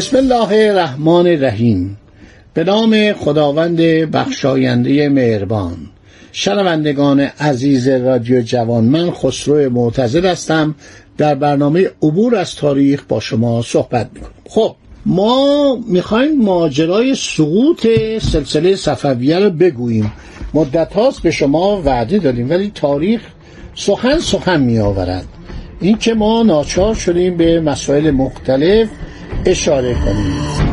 بسم الله الرحمن الرحیم. به نام خداوند بخشاینده مهربان. شنوندگان عزیز رادیو جوان من خسرو معتزد هستم. در برنامه عبور از تاریخ با شما صحبت می‌کنم. خب ما می‌خوایم ماجرای سقوط سلسله صفویه رو بگوییم. مدت هاست به شما وعده دادیم ولی تاریخ سخن سخن می آورد این که ما ناچار شدیم به مسائل مختلف اشاره کنیم.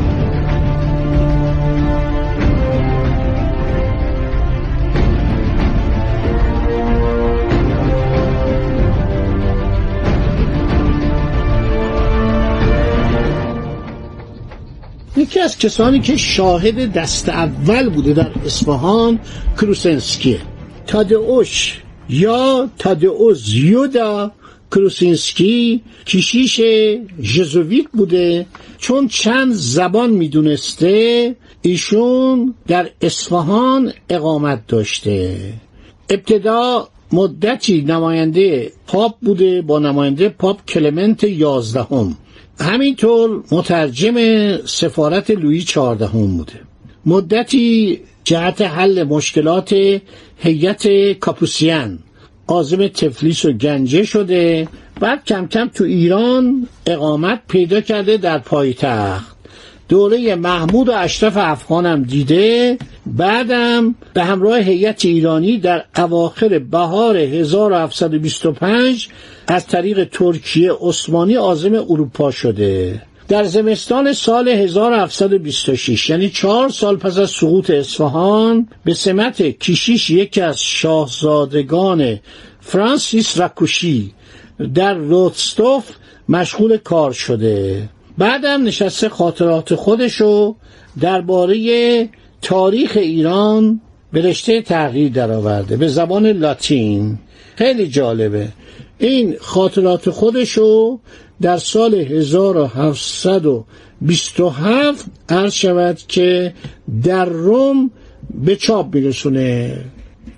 یکی از کسانی که شاهد دست اول بوده در اصفهان کروسنسکیه. تادئوش یا تادئوز یودا کروسینسکی کشیش جزویت بوده چون چند زبان می‌دونسته ایشون در اصفهان اقامت داشته. ابتدا مدتی نماینده پاپ بوده با نماینده پاپ کلمنت یازدهم. همینطور مترجم سفارت لویی چهاردهم بوده. مدتی جهت حل مشکلات هیئت کاپوسیان. عازم تفلیس و گنجه شده بعد کم کم تو ایران اقامت پیدا کرده در پایتخت. دوره محمود و اشرف افغانم دیده بعدم به همراه هیئت ایرانی در اواخر بهار 1725 از طریق ترکیه عثمانی عازم اروپا شده. در زمستان سال 1726 یعنی چهار سال پس از سقوط اصفهان به سمت کشیش یکی از شاهزادگان فرانسیس رکوشی در روتستوف مشغول کار شده. بعدم نشسته خاطرات خودشو درباره تاریخ ایران به رشته تغییر درآورده به زبان لاتین. خیلی جالبه. این خاطرات خودشو در سال 1727 عرض شود که در روم به چاپ میرسونه.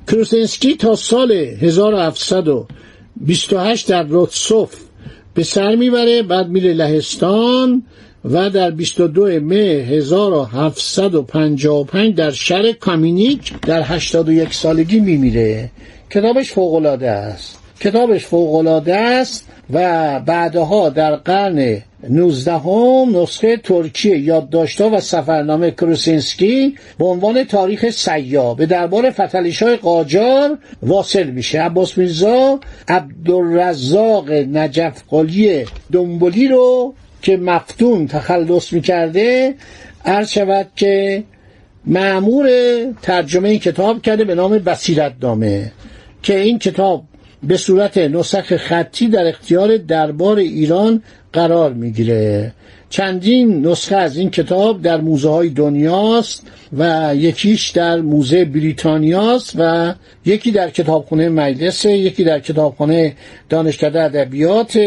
کروسنسکی تا سال 1728 در روتسوف به سر می‌بره بعد میره لهستان و در 22 مه 1755 در شهر کامینیک در 81 سالگی میمیره. کتابش فوقالعاده است. کتابش فوقالعاده است و بعدها در قرن 19 هم نسخه ترکیه یادداشت‌ها و سفرنامه کروسینسکی به عنوان تاریخ سیا به دربار فتلیشای قاجار واصل میشه. عباس میرزا عبدالرزاق نجف قلی دنبولی رو که مفتون تخلص می‌کرده عرض شود که معمور ترجمه این کتاب کرده به نام بسیرت نامه که این کتاب به صورت نسخ خطی در اختیار دربار ایران قرار می‌گیره. چندین نسخه از این کتاب در موزه های دنیاست و یکیش در موزه بریتانیاست و یکی در کتابخانه مجلس یکی در کتابخانه دانشکده ادبیات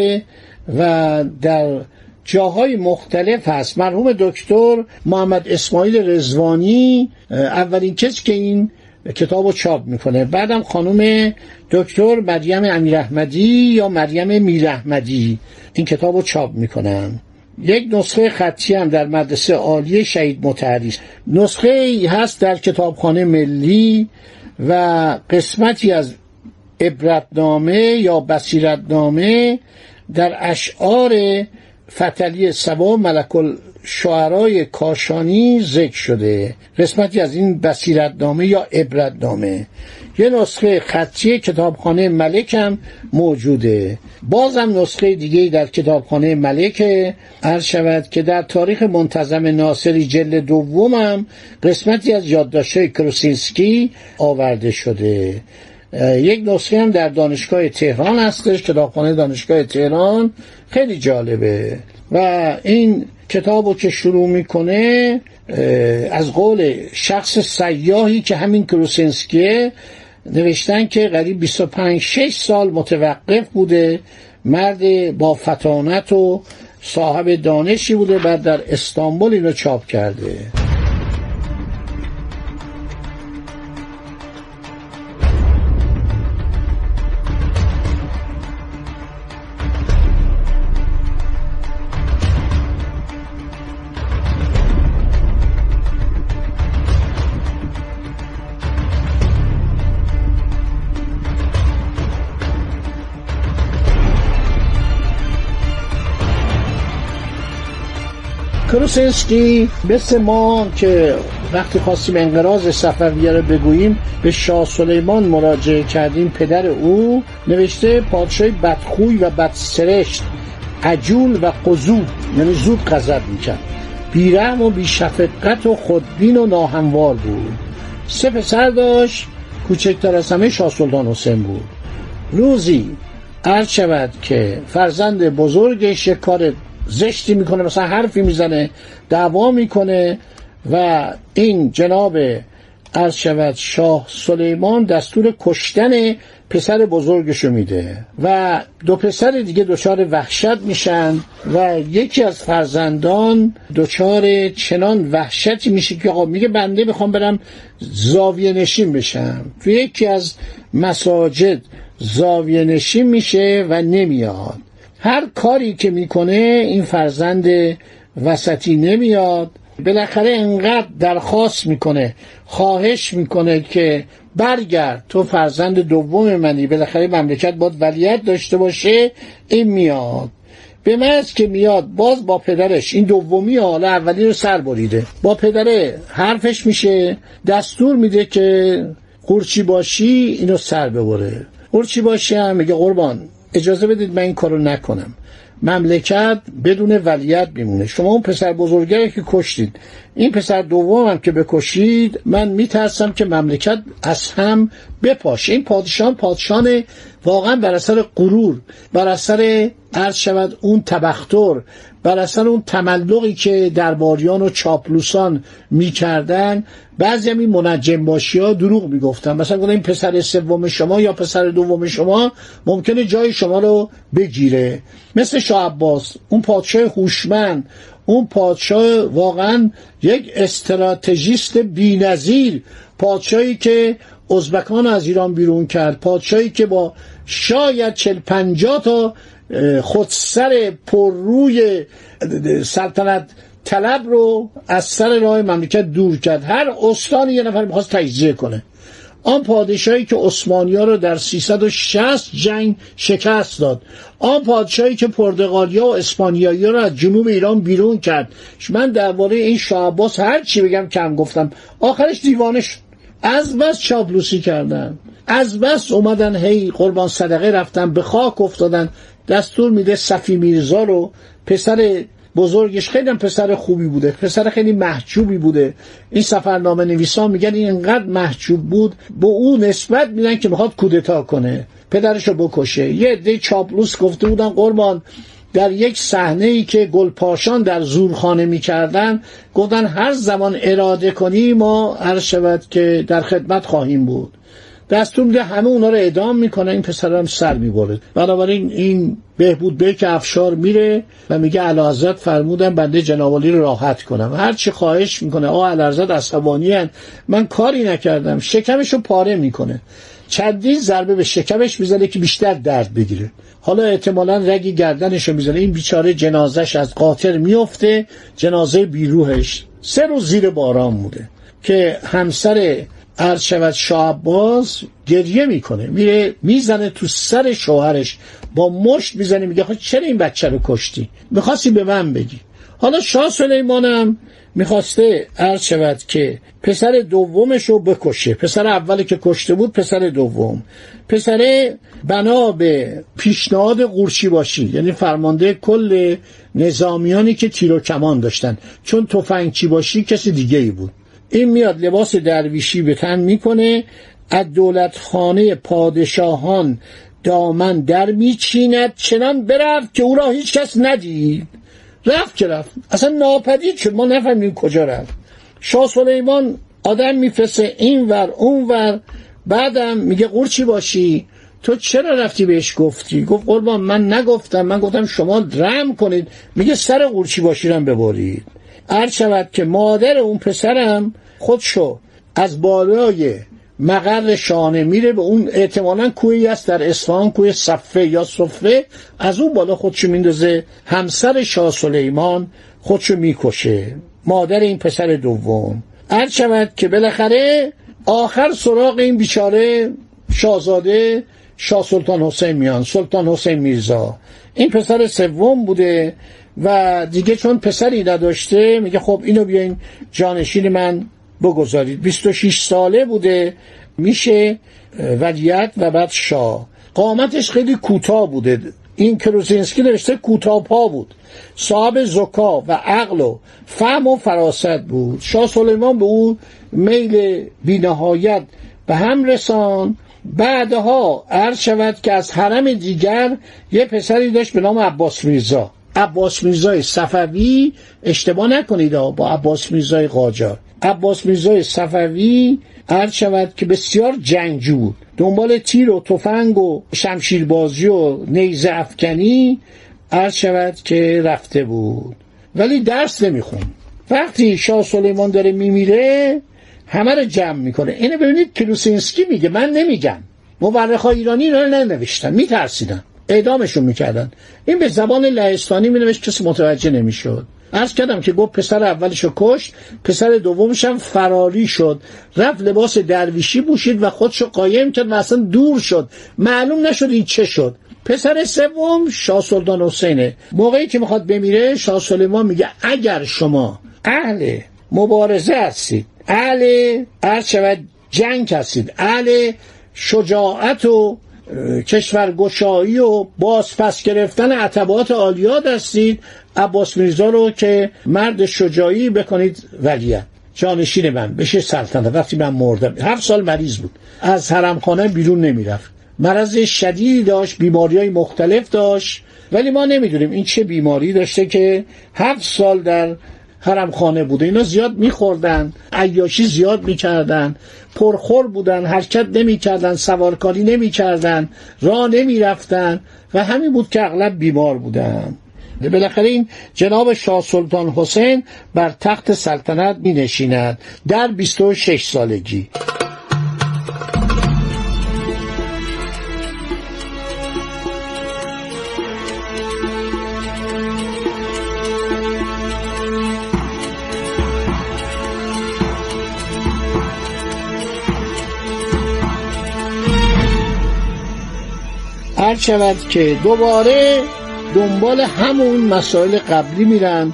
و در جاهای مختلف هست. مرحوم دکتر محمد اسماعیل رزوانی اولین کسی که این کتاب رو چاپ می‌کنه. بعدم خانم دکتر مریم امیر احمدی یا مریم میر احمدی این کتاب رو چاپ می‌کنن. یک نسخه خطی هم در مدرسه عالی شهید متحری نسخه هست در کتابخانه ملی و قسمتی از عبرتنامه یا بصیرتنامه در اشعار فتلی سبا ملک شعرای کاشانی ذکر شده. قسمتی از این بصیرتنامه یا عبرتنامه. یه نسخه خطی کتابخانه ملک هم موجوده. بازم نسخه دیگه در کتابخانه ملک. عرض شود که در تاریخ منتظم ناصری جلد دوم هم قسمتی از یادداشت کروسینسکی آورده شده. یک نسخه هم در دانشگاه تهران هستش کتابخانه دانشگاه تهران. خیلی جالبه. و این کتاب رو که شروع می‌کنه از قول شخص سیاهی که همین کروسنسکیه نوشتن که قریب 25 6 سال متوقف بوده مرد با فتانت و صاحب دانشی بوده بعد در استانبول اینو چاپ کرده. کروسنسکی مثل ما که وقتی خواستیم انقراض صفویه رو بگوییم به شاه سلیمان مراجعه کردیم پدر او نوشته پادشاهی بدخوی و بدسرشت عجول و قضوب یعنی زود غضب می‌کرد. بیرحم و بیشفقت و خودبین و ناهموار بود. سه پسر داشت کوچکتر از همه شاه سلطان حسین بود. روزی عرض شود که فرزند بزرگش یک کار زشتی می‌کنه مثلا حرفی می‌زنه دعوا می‌کنه و این جناب عرض شود شاه سلیمان دستور کشتن پسر بزرگشو میده و دو پسر دیگه دچار وحشت میشن و یکی از فرزندان دچار چنان وحشتی میشه که آقا میگه بنده می‌خوام برم زاویه نشین بشم. تو یکی از مساجد زاویه نشین میشه و نمیاد. هر کاری که می‌کنه این فرزند وسطی نمیاد. بالاخره انقدر درخواست می‌کنه خواهش می‌کنه که برگرد. تو فرزند دوم منی بالاخره مملکت باید ولیت داشته باشه این میاد. به محض که میاد باز با پدرش این دومی حالا اولی رو سر بریده. با پدره حرفش میشه دستور میده که قورچی باشی اینو سر ببره. قورچی باشی هم میگه قربان. اجازه بدید من این کارو نکنم. مملکت بدون ولیت میمونه. شما اون پسر بزرگه که کشتید این پسر دوم هم که بکشید من میترسم که مملکت از هم بپاشه. این پادشان پادشان واقعا بر اثر غرور بر اثر عرض شود اون تبختر. بر اثر اون تملقی که درباریان و چاپلوسان می‌کردن بعضی هم این منجم باشی ها دروغ می‌گفتن. مثلا گفتن این پسر سوم شما یا پسر دوم شما ممکنه جای شما رو بگیره. مثل شاه عباس اون پادشاه هوشمند اون پادشاه واقعا یک استراتژیست بینظیر. پادشاهی که ازبکان از ایران بیرون کرد پادشاهی که با شاید چل تا خودسر پرروی سلطنت طلب رو از سر راه مملکت دور کرد. هر استان یه نفر می‌خواست تجزیه کنه. آن پادشاهی که عثمانیا رو در 360 جنگ شکست داد. آن پادشاهی که پرتغالیا و اسپانیایی رو از جنوب ایران بیرون کرد. من درباره این شاه هر چی بگم کم گفتم. آخرش دیوانش از بس چاپلوسی کردن. از بس اومدن هی قربان صدقه رفتن به خاک افتادن. دستور میده صفی میرزا رو پسر بزرگش خیلی هم پسر خوبی بوده پسر خیلی محجوبی بوده. این سفرنامه نویسان میگن این انقدر محجوب بود به او نسبت میدن که می‌خواد کودتا کنه پدرش رو بکشه. یه عده چاپلوس گفته بودن قربان در یک صحنه ای که گلپاشان در زورخانه می‌کردن گفتن هر زمان اراده کنی ما هر شود که در خدمت خواهیم بود. دستور میده همه اونا رو اعدام می‌کنه این پسر هم سر می‌بره. بنابراین این بهبود بیک افشار میره و میگه اعلی فرمودن بنده جنابالی رو راحت کنم. هر چی خواهش می‌کنه آ اعلی حضرت عصبانی من کاری نکردم شکمش رو پاره می‌کنه. چندین ضربه به شکمش می‌زنه که بیشتر درد بگیره. حالا احتمالا رگی گردنش رو می‌زنه. این بیچاره جنازش از قاطر میفته جنازه بیروهش سه روز زیر باران بوده که همسر عرض شود شاه گریه می‌کنه. میره می‌زنه تو سر شوهرش. با مشت می‌زنه میگه خب چرا این بچه رو کشتی؟ می‌خواستی به من بگی. حالا شاه سلیمانم می‌خواسته عرض شود که پسر دومش رو بکشه. پسر اولی که کشته بود پسر دوم. پسر بنا به پیشنهاد قورچی باشی یعنی فرمانده کل نظامیانی که تیر و کمان داشتن. چون تفنگچی باشی کسی دیگه ای بود. این میاد لباس درویشی به تن می‌کنه از دولتخانه پادشاهان دامن در میچیند چنان برفت که او را هیچ کس ندید. رفت که رفت. اصلا ناپدید شد. ما نفهمیم کجا رفت. شاه سلیمان آدم میفرسته این ور اون ور. بعدم میگه قورچی باشی؟ تو چرا رفتی بهش گفتی؟ گفت قربان من نگفتم. من گفتم شما رم کنید. میگه سر قورچی باشی رم ببرید. هر شود که مادر اون پسرم خودشو از بالای مقر شانه میره به اون احتمالا کوهی است در اصفهان کوه صفه یا صفه. از اون بالا خودشو میندازه همسر شاه سلیمان خودشو می‌کشه. مادر این پسر دوم. هر شود که بالاخره آخر سراغ این بیچاره شاهزاده شاه سلطان حسین میان سلطان حسین میرزا. این پسر سوم بوده و دیگه چون پسری نداشته میگه خب اینو بیاین جانشین من بگذارید. 26 ساله بوده میشه ولیت و بعد شاه. قامتش خیلی کوتاه بوده. این کروزینسکی نوشته کوتاه پا بود. صاحب زکا و عقل و فهم و فراست بود. شاه سلیمان به او میل بینهایت به هم رسان بعدها عرض شود که از حرم دیگر یه پسری داشت به نام عباس میرزا. عباس میرزای صفوی اشتباه نکنید با عباس میرزای قاجار. عباس میرزای صفوی عرض شود که بسیار جنگجو بود. دنبال تیر و تفنگ و شمشیربازی و نیزه افکنی عرض شود که رفته بود. ولی درس نمیخون وقتی شاه سلیمان داره میمیره همه رو جمع می‌کنه. اینو ببینید کلوسینسکی میگه. من نمیگم. مورخ ایرانی رو ننوشتن. میترسیدن. اعدامشون می‌کردن. این به زبان لهستانی مینوشت. کسی متوجه نمی‌شد. عرض کردم که گفت پسر اولشو کشت پسر دومش هم فراری شد. رفت لباس درویشی پوشید و خودشو قایم کرد و اصلا دور شد. معلوم نشد این چه شد. پسر سوم شاه سلطان حسینه. موقعی که می‌خواد بمیره شاه سلیمان میگه اگر شما اهل مبارزه هستید اهل عرض شود جنگ هستید اهل شجاعت و کشورگشایی و بازپس گرفتن عتبات عالیات هستید عباس میرزا رو که مرد شجاعی بکنید ولیت جانشین من بشه سلطنت. وقتی من مردم هفت سال مریض بود. از حرمخانه بیرون نمی‌رفت. مرض شدیدی داشت بیماری های مختلف داشت. ولی ما نمی‌دونیم این چه بیماری داشته که هفت سال در حرم خانه بوده. اینا زیاد میخوردن عیاشی زیاد می‌کردن پرخور بودن حرکت نمی‌کردن سوارکاری نمی‌کردن راه نمی‌رفتن و همین بود که اغلب بیمار بودن. بالاخره این جناب شاه سلطان حسین بر تخت سلطنت می نشیند در 26 سالگی. هر شود که دوباره دنبال همون مسائل قبلی میرن.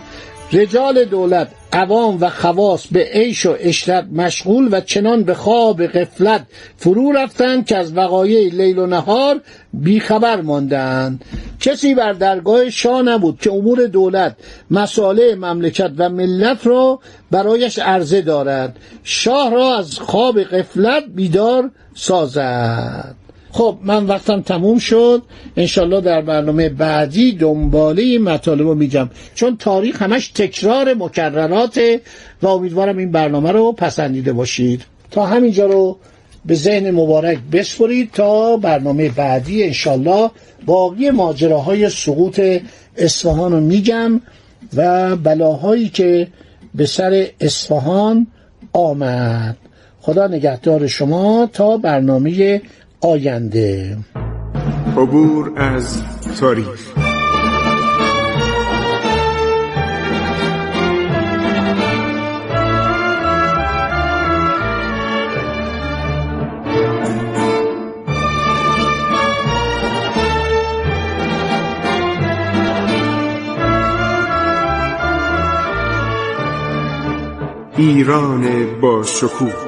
رجال دولت عوام و خواص به عیش و اشرت مشغول و چنان به خواب غفلت فرو رفتند که از وقایع لیل و نهار بیخبر ماندند. کسی بر درگاه شاه نبود که امور دولت مسائل مملکت و ملت را برایش عرضه دارد. شاه را از خواب غفلت بیدار سازد. خب من وقتم تموم شد. انشالله در برنامه بعدی دنباله این مطالب رو میگم. چون تاریخ همش تکرار مکررات و امیدوارم این برنامه رو پسندیده باشید. تا همینجا رو به ذهن مبارک بسپرید تا برنامه بعدی انشالله. باقی ماجراهای سقوط اصفهان رو میگم و بلاهایی که به سر اصفهان آمد. خدا نگهدار شما. تا برنامه آینده. عبور از تاریخ. ایران با شکوه.